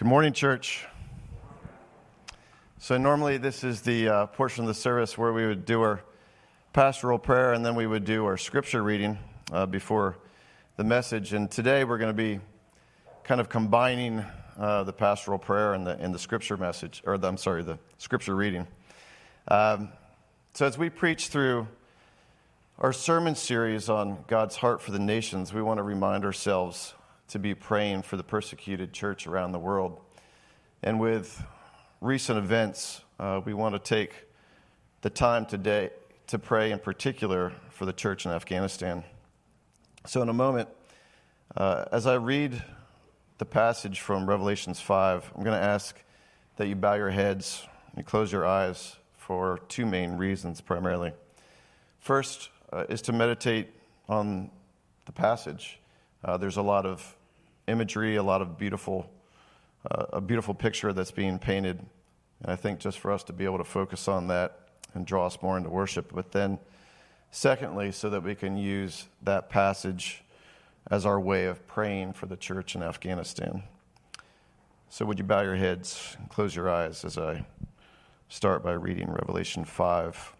Good morning, church. So, normally, this is the uh, portion of the service where we would do our pastoral prayer and then we would do our scripture reading uh, before the message. And today, we're going to be kind of combining uh, the pastoral prayer and the, and the scripture message, or the, I'm sorry, the scripture reading. Um, so, as we preach through our sermon series on God's heart for the nations, we want to remind ourselves to be praying for the persecuted church around the world. And with recent events, uh, we want to take the time today to pray in particular for the church in Afghanistan. So, in a moment, uh, as I read the passage from Revelations 5, I'm going to ask that you bow your heads and close your eyes for two main reasons primarily. First uh, is to meditate on the passage. Uh, there's a lot of imagery, a lot of beautiful, uh, a beautiful picture that's being painted. And I think just for us to be able to focus on that and draw us more into worship. But then, secondly, so that we can use that passage as our way of praying for the church in Afghanistan. So, would you bow your heads and close your eyes as I start by reading Revelation 5?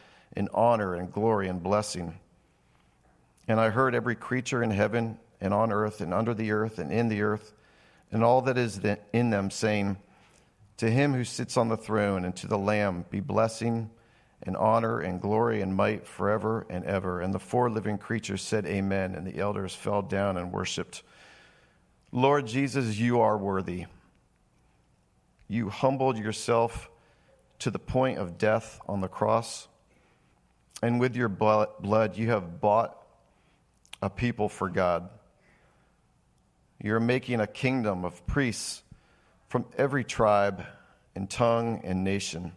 and honor and glory and blessing. And I heard every creature in heaven and on earth and under the earth and in the earth and all that is in them, saying, to him who sits on the throne and to the Lamb be blessing and honor and glory and might forever and ever. And the four living creatures said, Amen. And the elders fell down and worshiped. Lord Jesus, you are worthy. You humbled yourself to the point of death on the cross. And with your blood, you have bought a people for God. You're making a kingdom of priests from every tribe and tongue and nation.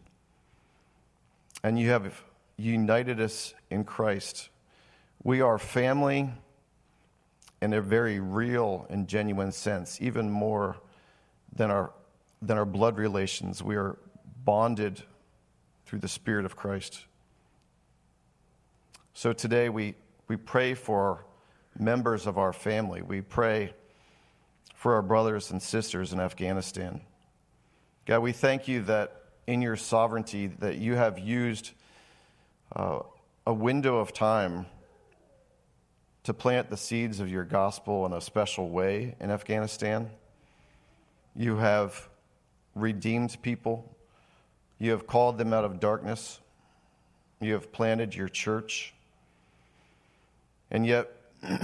And you have united us in Christ. We are family in a very real and genuine sense, even more than our, than our blood relations. We are bonded through the Spirit of Christ. So today we, we pray for members of our family. We pray for our brothers and sisters in Afghanistan. God, we thank you that in your sovereignty that you have used uh, a window of time to plant the seeds of your gospel in a special way in Afghanistan. You have redeemed people. You have called them out of darkness. You have planted your church. And yet,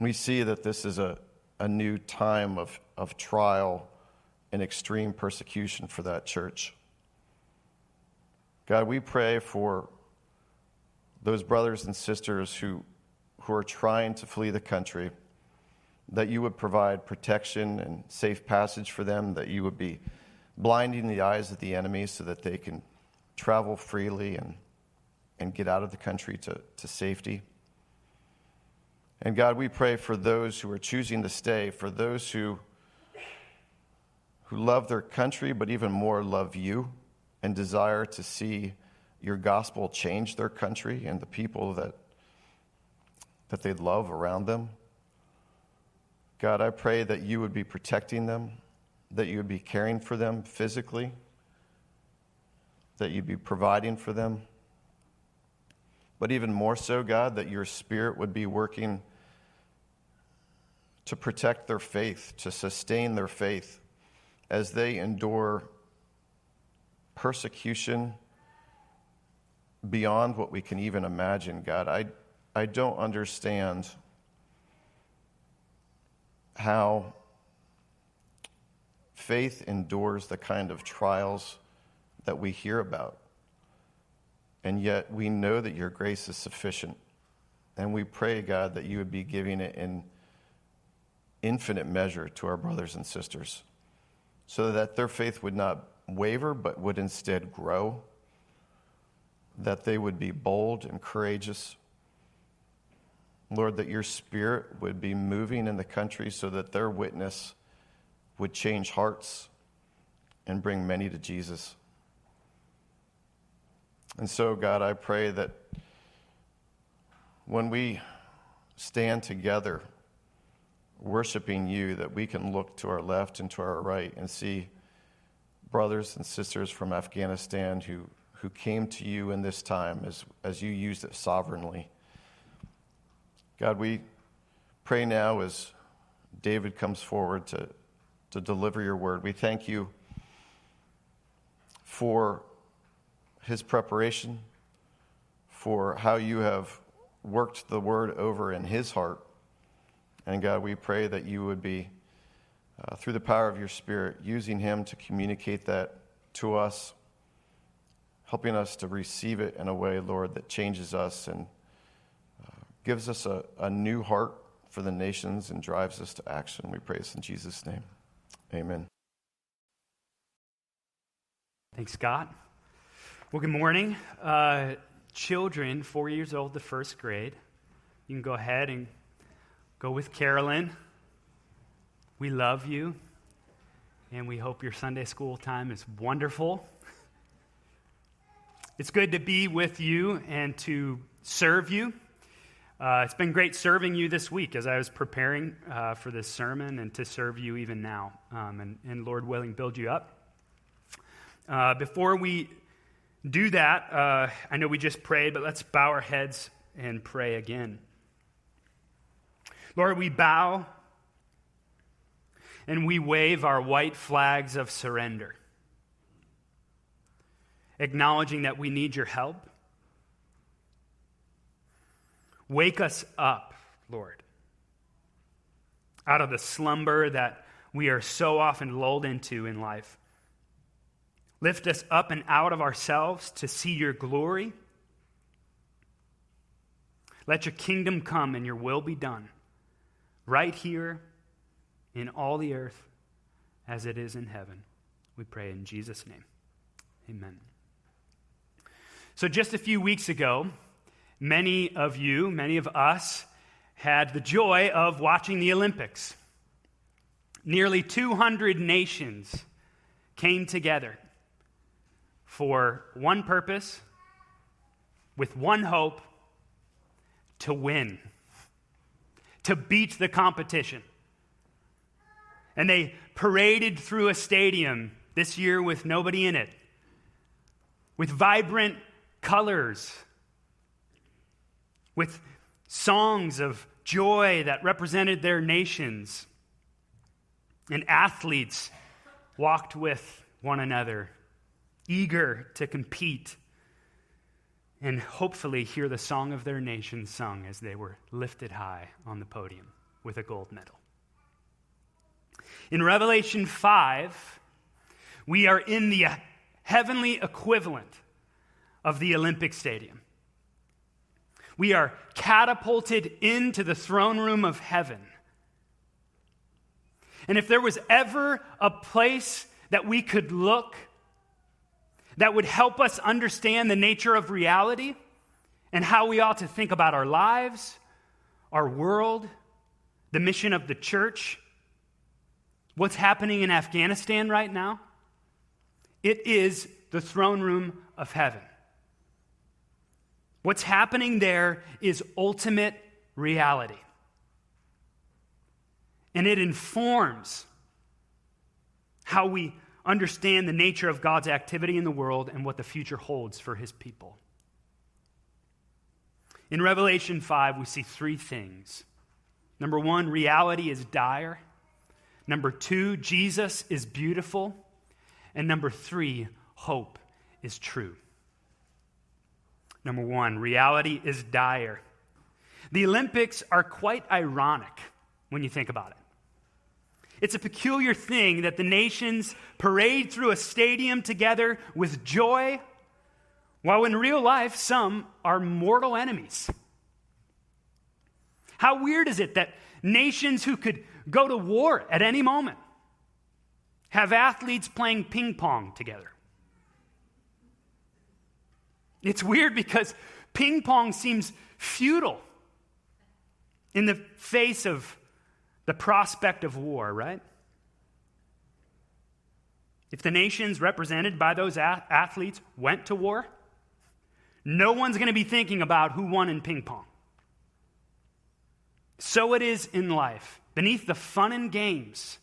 we see that this is a, a new time of, of trial and extreme persecution for that church. God, we pray for those brothers and sisters who, who are trying to flee the country, that you would provide protection and safe passage for them, that you would be blinding the eyes of the enemy so that they can travel freely and, and get out of the country to, to safety. And God, we pray for those who are choosing to stay, for those who, who love their country, but even more love you and desire to see your gospel change their country and the people that, that they love around them. God, I pray that you would be protecting them, that you would be caring for them physically, that you'd be providing for them. But even more so, God, that your spirit would be working to protect their faith, to sustain their faith as they endure persecution beyond what we can even imagine, God. I, I don't understand how faith endures the kind of trials that we hear about. And yet we know that your grace is sufficient. And we pray, God, that you would be giving it in infinite measure to our brothers and sisters so that their faith would not waver, but would instead grow, that they would be bold and courageous. Lord, that your spirit would be moving in the country so that their witness would change hearts and bring many to Jesus. And so, God, I pray that when we stand together worshiping you, that we can look to our left and to our right and see brothers and sisters from Afghanistan who, who came to you in this time as, as you used it sovereignly. God, we pray now as David comes forward to, to deliver your word. We thank you for his preparation, for how you have worked the word over in his heart. And God, we pray that you would be, uh, through the power of your Spirit, using him to communicate that to us, helping us to receive it in a way, Lord, that changes us and uh, gives us a, a new heart for the nations and drives us to action. We pray this in Jesus' name. Amen. Thanks, Scott. Well, good morning. Uh, children, four years old to first grade, you can go ahead and Go with Carolyn. We love you, and we hope your Sunday school time is wonderful. It's good to be with you and to serve you. Uh, it's been great serving you this week as I was preparing uh, for this sermon and to serve you even now, um, and, and, Lord willing, build you up. Uh, before we do that, uh, I know we just prayed, but let's bow our heads and pray again. Lord, we bow and we wave our white flags of surrender, acknowledging that we need your help. Wake us up, Lord, out of the slumber that we are so often lulled into in life. Lift us up and out of ourselves to see your glory. Let your kingdom come and your will be done right here in all the earth as it is in heaven. We pray in Jesus' name. Amen. So, just a few weeks ago, many of you, many of us, had the joy of watching the Olympics. Nearly 200 nations came together for one purpose, with one hope to win to beat the competition. And they paraded through a stadium this year with nobody in it, with vibrant colors, with songs of joy that represented their nations. And athletes walked with one another, eager to compete and hopefully hear the song of their nation sung as they were lifted high on the podium with a gold medal. In Revelation 5, we are in the heavenly equivalent of the Olympic Stadium. We are catapulted into the throne room of heaven. And if there was ever a place that we could look that would help us understand the nature of reality and how we ought to think about our lives, our world, the mission of the church, what's happening in Afghanistan right now, it is the throne room of heaven. What's happening there is ultimate reality. And it informs how we understand the nature of God's activity in the world and what the future holds for his people. In Revelation 5, we see three things. Number one, reality is dire. Number two, Jesus is beautiful. And number three, hope is true. Number one, reality is dire. The Olympics are quite ironic when you think about it. It's a peculiar thing that the nations parade through a stadium together with joy, while in real life, some are mortal enemies. How weird is it that nations who could go to war at any moment have athletes playing ping pong together? It's weird because ping pong seems futile in the face of the prospect of war, right? If the nations represented by those athletes went to war, no one's going to be thinking about who won in ping pong. So it is in life. Beneath the fun and games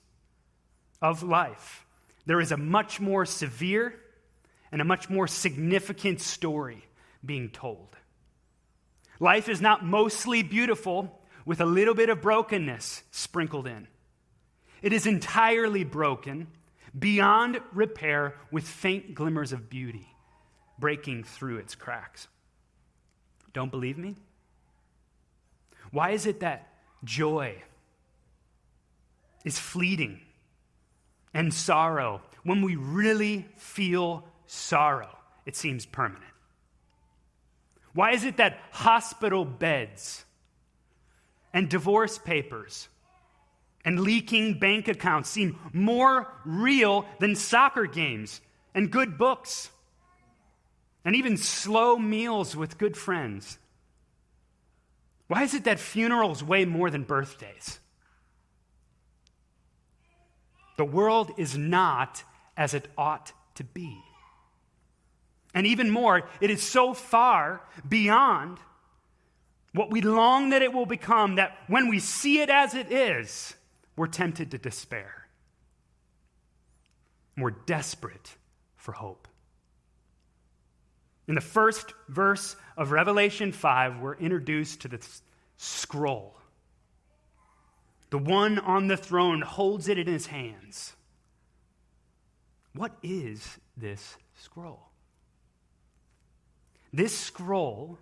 of life, there is a much more severe and a much more significant story being told. Life is not mostly beautiful with a little bit of brokenness sprinkled in. It is entirely broken, beyond repair, with faint glimmers of beauty breaking through its cracks. Don't believe me? Why is it that joy is fleeting and sorrow, when we really feel sorrow, it seems permanent? Why is it that hospital beds and divorce papers and leaking bank accounts seem more real than soccer games and good books and even slow meals with good friends? Why is it that funerals weigh more than birthdays? The world is not as it ought to be. And even more, it is so far beyond what we long that it will become that when we see it as it is, we're tempted to despair. We're desperate for hope. In the first verse of Revelation 5, we're introduced to this scroll. The one on the throne holds it in his hands. What is this scroll? This scroll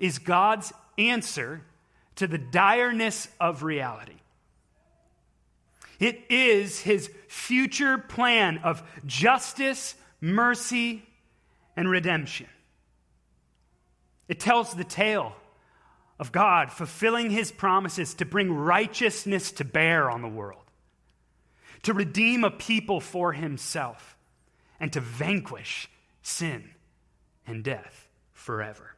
is God's answer to the direness of reality. It is his future plan of justice, mercy, and redemption. It tells the tale of God fulfilling his promises to bring righteousness to bear on the world, to redeem a people for himself, and to vanquish sin and death forever.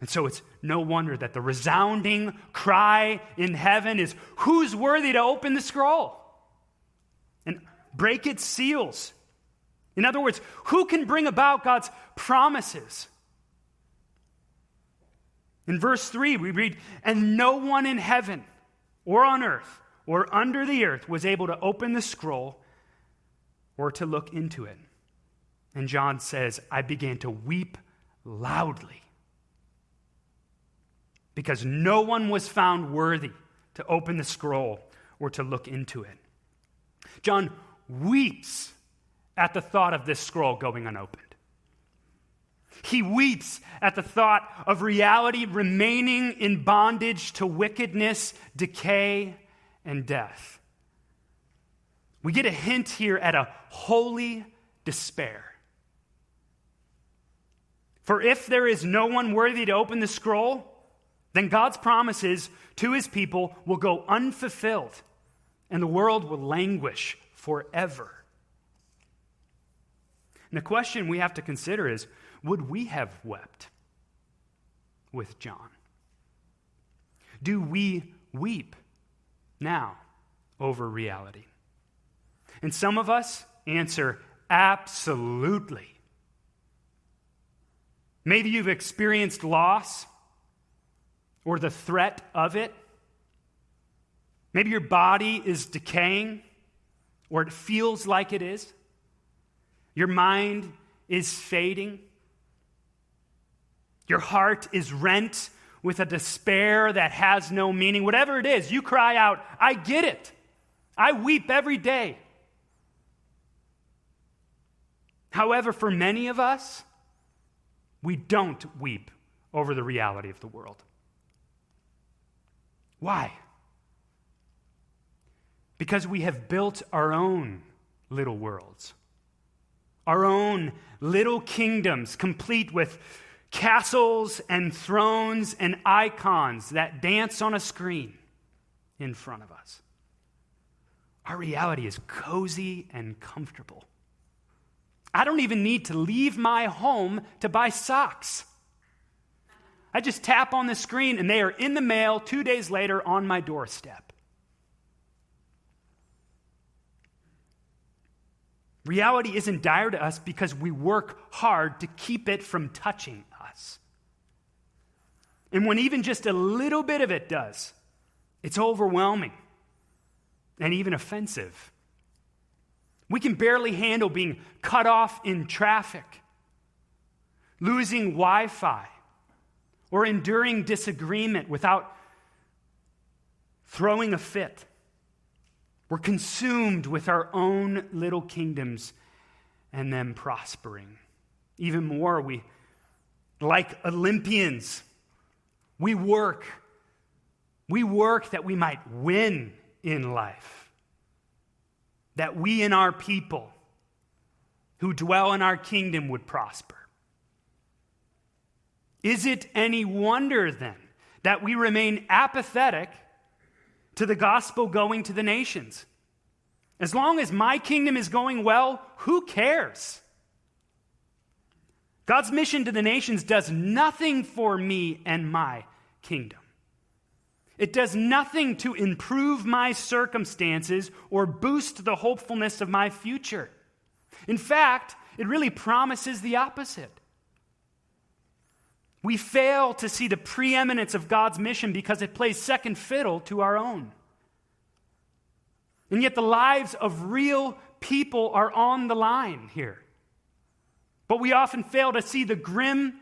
And so it's no wonder that the resounding cry in heaven is who's worthy to open the scroll and break its seals? In other words, who can bring about God's promises? In verse 3, we read, And no one in heaven or on earth or under the earth was able to open the scroll or to look into it. And John says, I began to weep loudly because no one was found worthy to open the scroll or to look into it. John weeps at the thought of this scroll going unopened. He weeps at the thought of reality remaining in bondage to wickedness, decay, and death. We get a hint here at a holy despair. For if there is no one worthy to open the scroll, then God's promises to his people will go unfulfilled, and the world will languish forever. And the question we have to consider is would we have wept with John? Do we weep now over reality? And some of us answer absolutely. Maybe you've experienced loss or the threat of it. Maybe your body is decaying or it feels like it is. Your mind is fading. Your heart is rent with a despair that has no meaning. Whatever it is, you cry out, I get it. I weep every day. However, for many of us, we don't weep over the reality of the world. Why? Because we have built our own little worlds, our own little kingdoms, complete with castles and thrones and icons that dance on a screen in front of us. Our reality is cozy and comfortable. I don't even need to leave my home to buy socks. I just tap on the screen and they are in the mail two days later on my doorstep. Reality isn't dire to us because we work hard to keep it from touching us. And when even just a little bit of it does, it's overwhelming and even offensive. We can barely handle being cut off in traffic, losing Wi Fi, or enduring disagreement without throwing a fit. We're consumed with our own little kingdoms and them prospering. Even more, we, like Olympians, we work. We work that we might win in life that we and our people who dwell in our kingdom would prosper. Is it any wonder then that we remain apathetic to the gospel going to the nations? As long as my kingdom is going well, who cares? God's mission to the nations does nothing for me and my kingdom. It does nothing to improve my circumstances or boost the hopefulness of my future. In fact, it really promises the opposite. We fail to see the preeminence of God's mission because it plays second fiddle to our own. And yet, the lives of real people are on the line here. But we often fail to see the grim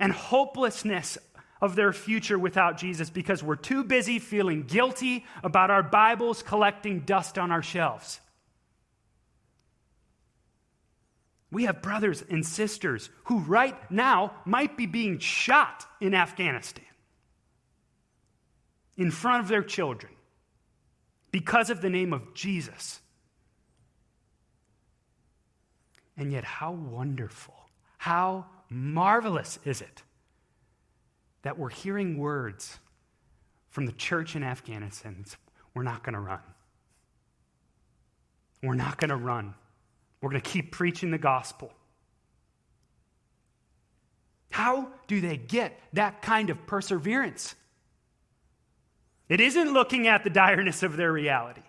and hopelessness of their future without Jesus because we're too busy feeling guilty about our Bibles collecting dust on our shelves. We have brothers and sisters who, right now, might be being shot in Afghanistan in front of their children because of the name of Jesus. And yet, how wonderful, how marvelous is it that we're hearing words from the church in Afghanistan. We're not going to run. We're not going to run. We're going to keep preaching the gospel. How do they get that kind of perseverance? It isn't looking at the direness of their reality.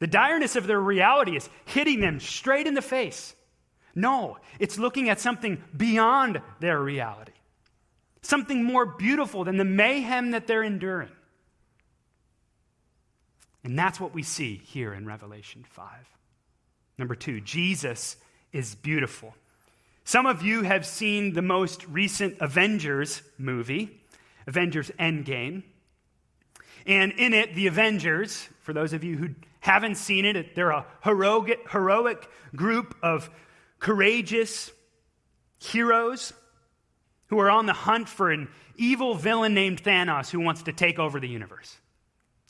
The direness of their reality is hitting them straight in the face. No, it's looking at something beyond their reality, something more beautiful than the mayhem that they're enduring. And that's what we see here in Revelation 5. Number two, Jesus is beautiful. Some of you have seen the most recent Avengers movie, Avengers Endgame. And in it, the Avengers, for those of you who haven't seen it, they're a heroic, heroic group of courageous heroes who are on the hunt for an evil villain named Thanos who wants to take over the universe,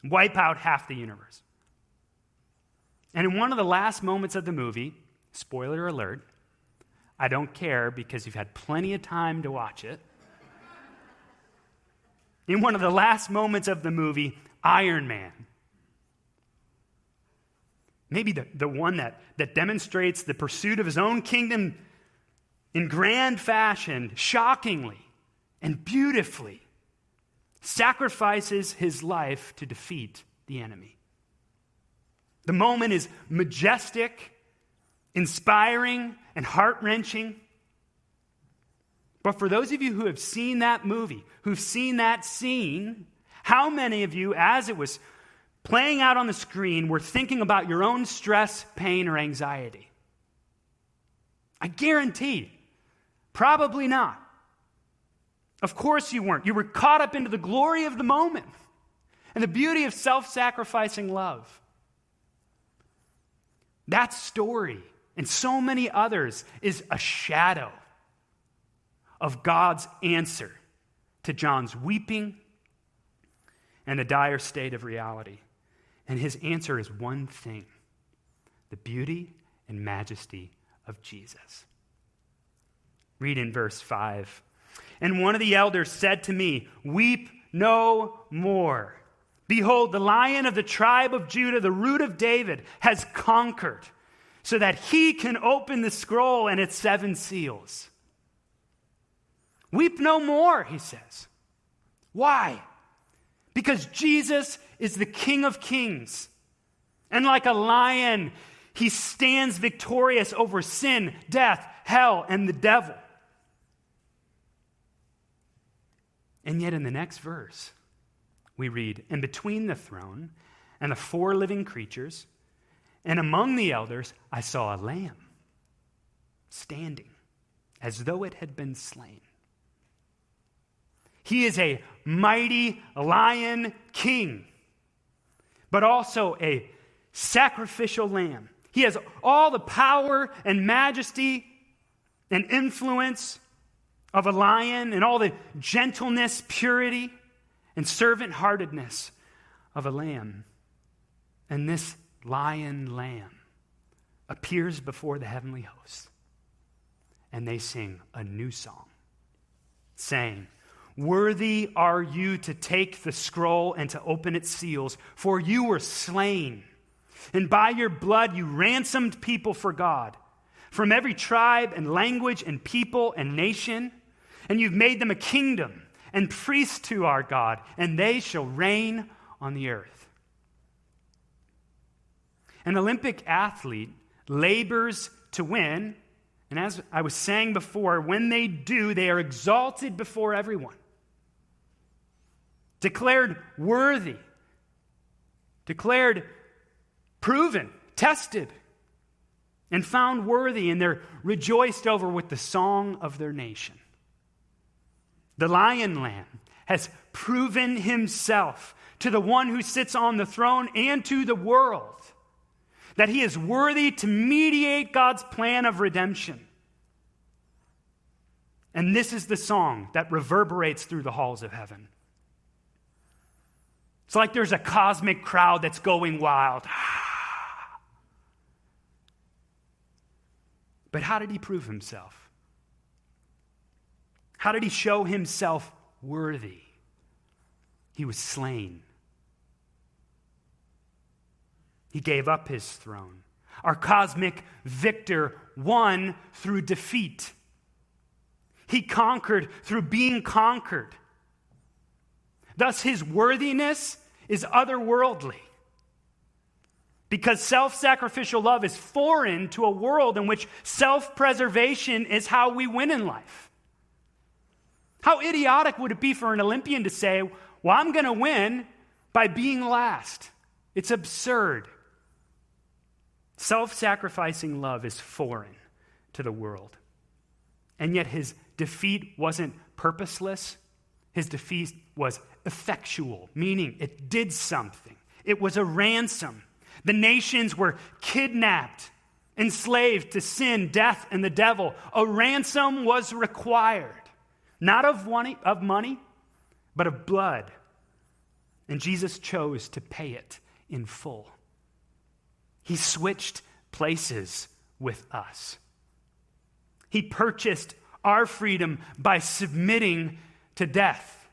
wipe out half the universe. And in one of the last moments of the movie, spoiler alert, I don't care because you've had plenty of time to watch it. In one of the last moments of the movie, Iron Man. Maybe the, the one that, that demonstrates the pursuit of his own kingdom in grand fashion, shockingly and beautifully, sacrifices his life to defeat the enemy. The moment is majestic, inspiring, and heart wrenching. But for those of you who have seen that movie, who've seen that scene, how many of you, as it was playing out on the screen, were thinking about your own stress, pain, or anxiety? I guarantee, probably not. Of course you weren't. You were caught up into the glory of the moment and the beauty of self sacrificing love. That story and so many others is a shadow of God's answer to John's weeping and the dire state of reality. And his answer is one thing the beauty and majesty of Jesus. Read in verse 5. And one of the elders said to me, Weep no more. Behold, the lion of the tribe of Judah, the root of David, has conquered, so that he can open the scroll and its seven seals. Weep no more, he says. Why? Because Jesus is the King of kings. And like a lion, he stands victorious over sin, death, hell, and the devil. And yet, in the next verse, we read, And between the throne and the four living creatures, and among the elders, I saw a lamb standing as though it had been slain. He is a mighty lion king, but also a sacrificial lamb. He has all the power and majesty and influence of a lion and all the gentleness, purity, and servant heartedness of a lamb. And this lion lamb appears before the heavenly host, and they sing a new song, saying, Worthy are you to take the scroll and to open its seals, for you were slain, and by your blood you ransomed people for God from every tribe and language and people and nation and you've made them a kingdom and priests to our God, and they shall reign on the earth. An Olympic athlete labors to win, and as I was saying before, when they do, they are exalted before everyone, declared worthy, declared proven, tested, and found worthy, and they're rejoiced over with the song of their nation. The lion lamb has proven himself to the one who sits on the throne and to the world that he is worthy to mediate God's plan of redemption. And this is the song that reverberates through the halls of heaven. It's like there's a cosmic crowd that's going wild. But how did he prove himself? How did he show himself worthy? He was slain. He gave up his throne. Our cosmic victor won through defeat. He conquered through being conquered. Thus, his worthiness is otherworldly. Because self sacrificial love is foreign to a world in which self preservation is how we win in life. How idiotic would it be for an Olympian to say, Well, I'm going to win by being last? It's absurd. Self sacrificing love is foreign to the world. And yet his defeat wasn't purposeless, his defeat was effectual, meaning it did something. It was a ransom. The nations were kidnapped, enslaved to sin, death, and the devil. A ransom was required not of money, of money, but of blood. And Jesus chose to pay it in full. He switched places with us. He purchased our freedom by submitting to death.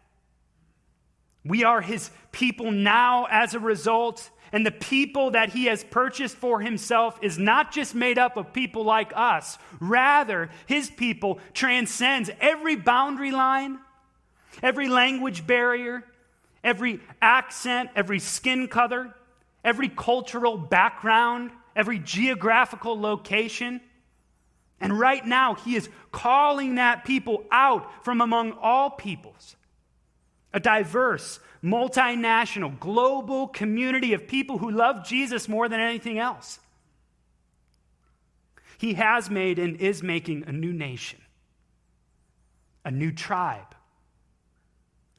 We are his people now as a result, and the people that he has purchased for himself is not just made up of people like us. Rather, his people transcends every boundary line, every language barrier, every accent, every skin color, every cultural background, every geographical location. And right now, he is calling that people out from among all peoples. A diverse, multinational, global community of people who love Jesus more than anything else. He has made and is making a new nation, a new tribe,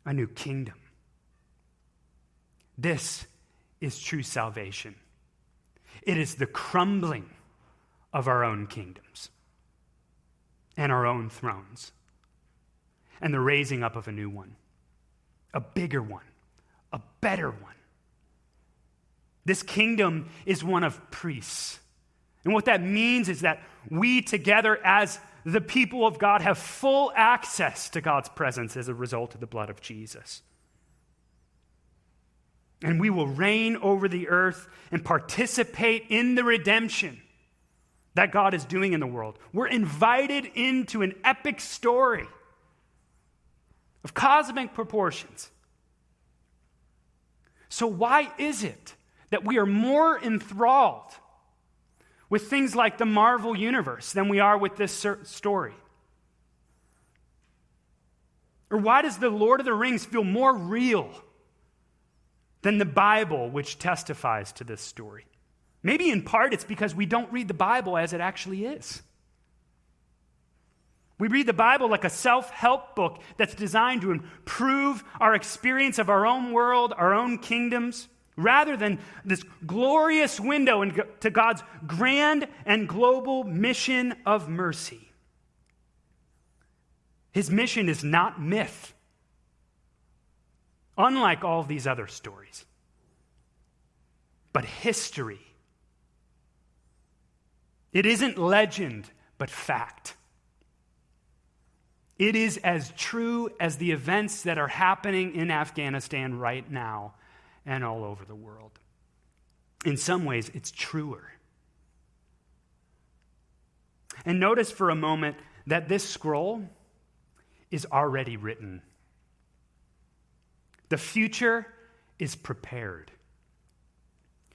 a new kingdom. This is true salvation. It is the crumbling of our own kingdoms and our own thrones and the raising up of a new one, a bigger one, a better one. This kingdom is one of priests. And what that means is that we together as the people of God have full access to God's presence as a result of the blood of Jesus. And we will reign over the earth and participate in the redemption that God is doing in the world. We're invited into an epic story of cosmic proportions. So, why is it that we are more enthralled with things like the Marvel Universe than we are with this story? Or why does the Lord of the Rings feel more real than the Bible, which testifies to this story. Maybe in part it's because we don't read the Bible as it actually is. We read the Bible like a self help book that's designed to improve our experience of our own world, our own kingdoms, rather than this glorious window into God's grand and global mission of mercy. His mission is not myth unlike all these other stories. But history. It isn't legend, but fact. It is as true as the events that are happening in Afghanistan right now and all over the world. In some ways, it's truer. And notice for a moment that this scroll is already written. The future is prepared.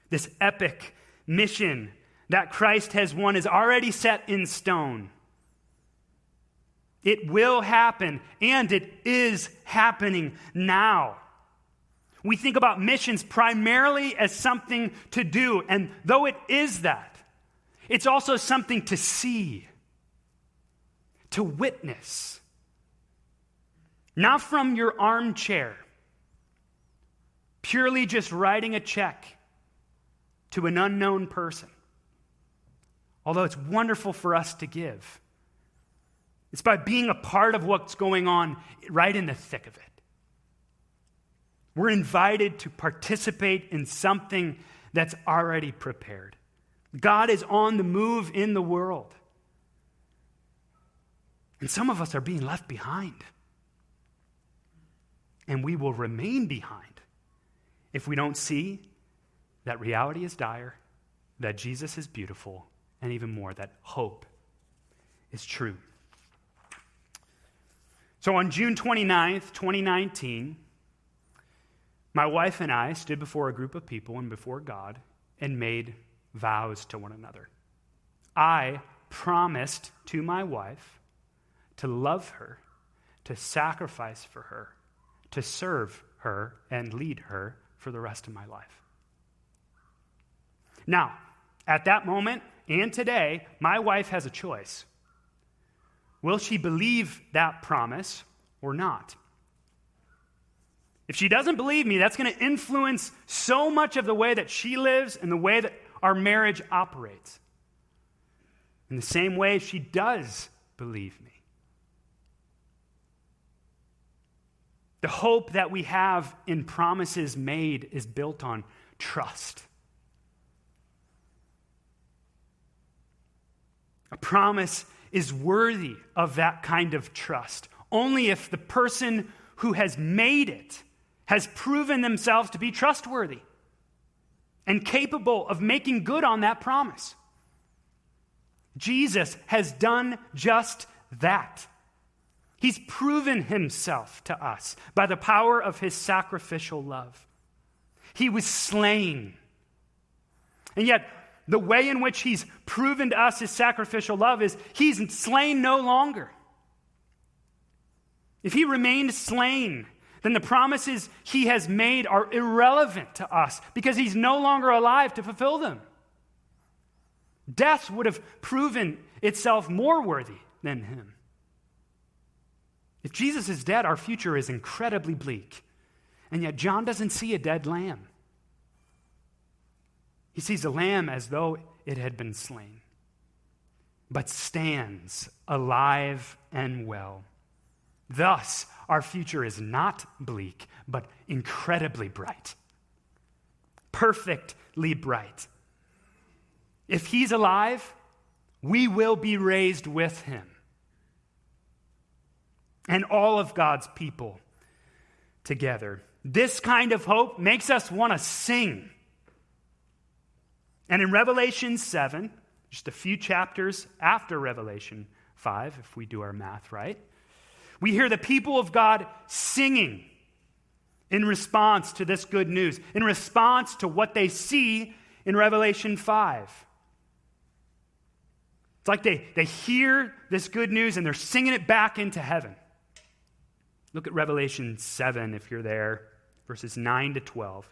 This epic mission that Christ has won is already set in stone. It will happen, and it is happening now. We think about missions primarily as something to do, and though it is that, it's also something to see, to witness. Not from your armchair, purely just writing a check to an unknown person. Although it's wonderful for us to give, it's by being a part of what's going on right in the thick of it. We're invited to participate in something that's already prepared. God is on the move in the world. And some of us are being left behind. And we will remain behind if we don't see that reality is dire, that Jesus is beautiful, and even more, that hope is true. So on June 29th, 2019, my wife and I stood before a group of people and before God and made vows to one another. I promised to my wife to love her, to sacrifice for her, to serve her, and lead her for the rest of my life. Now, at that moment and today, my wife has a choice. Will she believe that promise or not? If she doesn't believe me, that's going to influence so much of the way that she lives and the way that our marriage operates. In the same way, she does believe me. The hope that we have in promises made is built on trust. A promise is worthy of that kind of trust. Only if the person who has made it has proven themselves to be trustworthy and capable of making good on that promise. Jesus has done just that. He's proven himself to us by the power of his sacrificial love. He was slain. And yet, the way in which he's proven to us his sacrificial love is he's slain no longer. If he remained slain, then the promises he has made are irrelevant to us because he's no longer alive to fulfill them. Death would have proven itself more worthy than him. If Jesus is dead, our future is incredibly bleak. And yet, John doesn't see a dead lamb. He sees a lamb as though it had been slain, but stands alive and well. Thus, our future is not bleak, but incredibly bright. Perfectly bright. If he's alive, we will be raised with him. And all of God's people together. This kind of hope makes us want to sing. And in Revelation 7, just a few chapters after Revelation 5, if we do our math right, we hear the people of God singing in response to this good news, in response to what they see in Revelation 5. It's like they, they hear this good news and they're singing it back into heaven. Look at Revelation 7 if you're there, verses 9 to 12.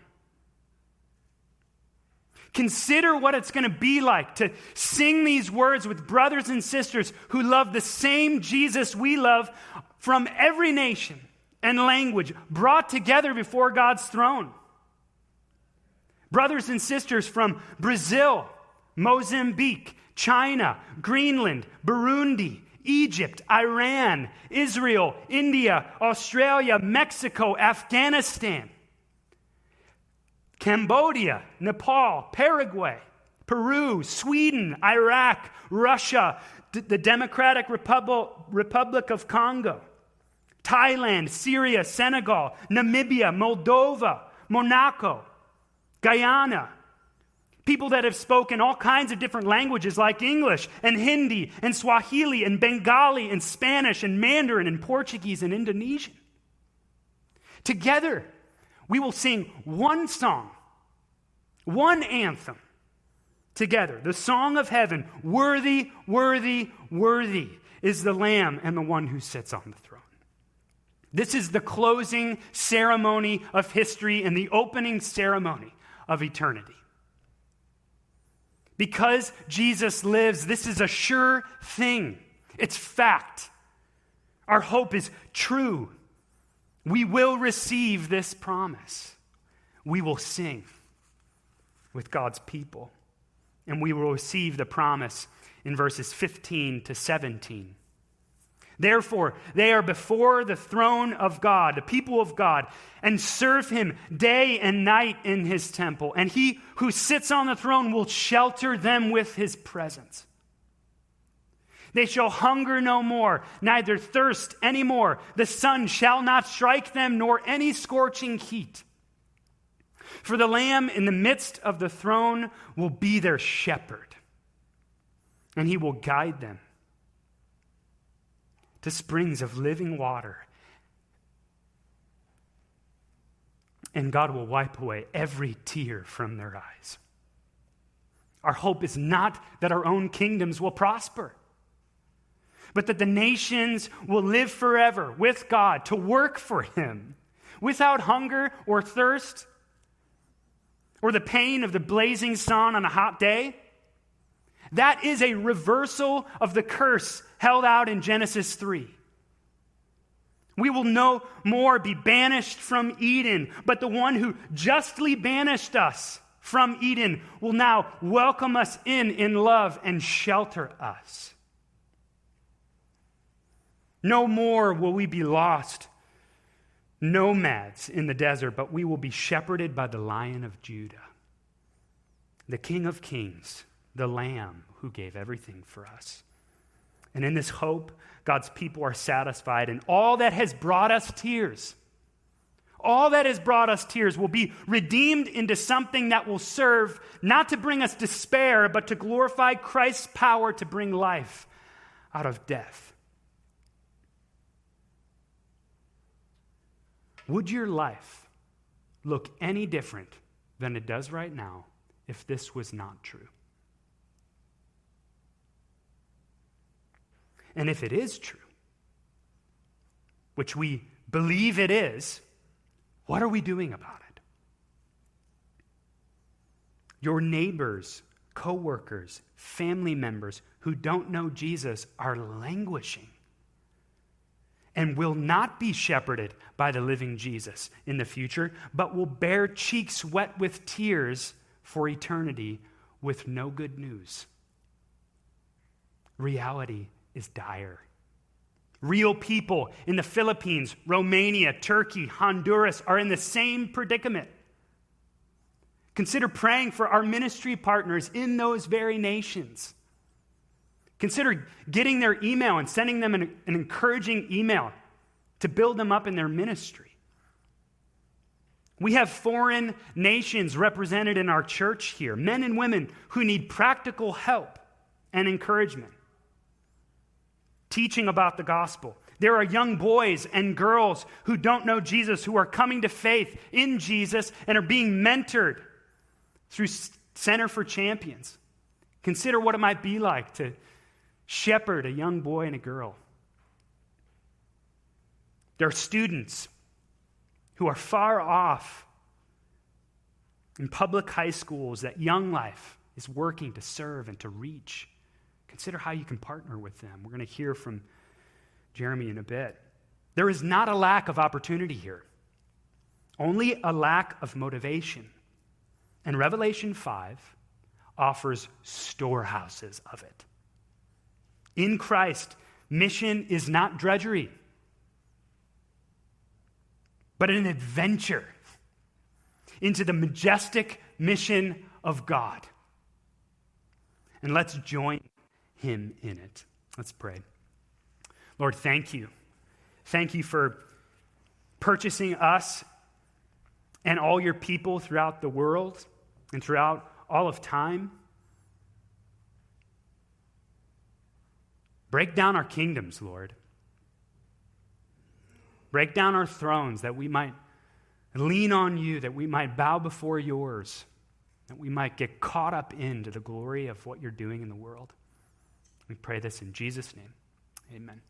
Consider what it's going to be like to sing these words with brothers and sisters who love the same Jesus we love from every nation and language, brought together before God's throne. Brothers and sisters from Brazil, Mozambique, China, Greenland, Burundi, Egypt, Iran, Israel, India, Australia, Mexico, Afghanistan, Cambodia, Nepal, Paraguay, Peru, Sweden, Iraq, Russia, the Democratic Republic of Congo, Thailand, Syria, Senegal, Namibia, Moldova, Monaco, Guyana, People that have spoken all kinds of different languages like English and Hindi and Swahili and Bengali and Spanish and Mandarin and Portuguese and Indonesian. Together, we will sing one song, one anthem together. The song of heaven Worthy, worthy, worthy is the Lamb and the one who sits on the throne. This is the closing ceremony of history and the opening ceremony of eternity. Because Jesus lives, this is a sure thing. It's fact. Our hope is true. We will receive this promise. We will sing with God's people. And we will receive the promise in verses 15 to 17. Therefore, they are before the throne of God, the people of God, and serve him day and night in his temple. And he who sits on the throne will shelter them with his presence. They shall hunger no more, neither thirst any more. The sun shall not strike them, nor any scorching heat. For the Lamb in the midst of the throne will be their shepherd, and he will guide them to springs of living water. And God will wipe away every tear from their eyes. Our hope is not that our own kingdoms will prosper, but that the nations will live forever with God to work for Him without hunger or thirst or the pain of the blazing sun on a hot day. That is a reversal of the curse held out in Genesis 3. We will no more be banished from Eden, but the one who justly banished us from Eden will now welcome us in in love and shelter us. No more will we be lost nomads in the desert, but we will be shepherded by the Lion of Judah, the King of Kings, the Lamb who gave everything for us. And in this hope, God's people are satisfied, and all that has brought us tears, all that has brought us tears will be redeemed into something that will serve not to bring us despair, but to glorify Christ's power to bring life out of death. Would your life look any different than it does right now if this was not true? And if it is true, which we believe it is, what are we doing about it? Your neighbors, coworkers, family members who don't know Jesus are languishing and will not be shepherded by the living Jesus in the future, but will bear cheeks wet with tears for eternity with no good news. Reality is dire. Real people in the Philippines, Romania, Turkey, Honduras are in the same predicament. Consider praying for our ministry partners in those very nations. Consider getting their email and sending them an, an, encouraging email to build them up in their ministry. We have foreign nations represented in our church here, men and women who need practical help and encouragement teaching about the gospel. There are young boys and girls who don't know Jesus who are coming to faith in Jesus and are being mentored through Center for Champions. Consider what it might be like to shepherd a young boy and a girl. There are students who are far off in public high schools that Young Life is working to serve and to reach. Consider how you can partner with them. We're going to hear from Jeremy in a bit. There is not a lack of opportunity here, only a lack of motivation. And Revelation 5 offers storehouses of it. In Christ, mission is not drudgery, but an adventure into the majestic mission of God. And let's join him in it. Let's pray. Lord, thank you. Thank you for purchasing us and all your people throughout the world and throughout all of time. Break down our kingdoms, Lord. Break down our thrones that we might lean on you, that we might bow before yours, that we might get caught up into the glory of what you're doing in the world. We pray this in Jesus' name. Amen.